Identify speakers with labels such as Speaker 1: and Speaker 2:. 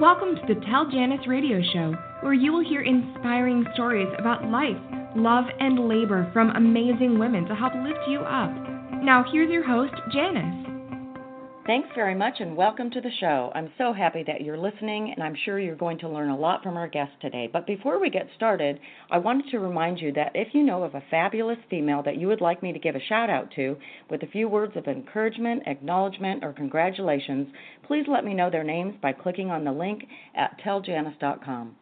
Speaker 1: Welcome to the Tell Janice radio show, where you will hear inspiring stories about life, love, and labor from amazing women to help lift you up. Now, here's your host, Janice.
Speaker 2: Thanks very much and welcome to the show. I'm so happy that you're listening, and I'm sure you're going to learn a lot from our guest today. But before we get started, I wanted to remind you that if you know of a fabulous female that you would like me to give a shout out to with a few words of encouragement, acknowledgement, or congratulations, please let me know their names by clicking on the link at telljanice.com.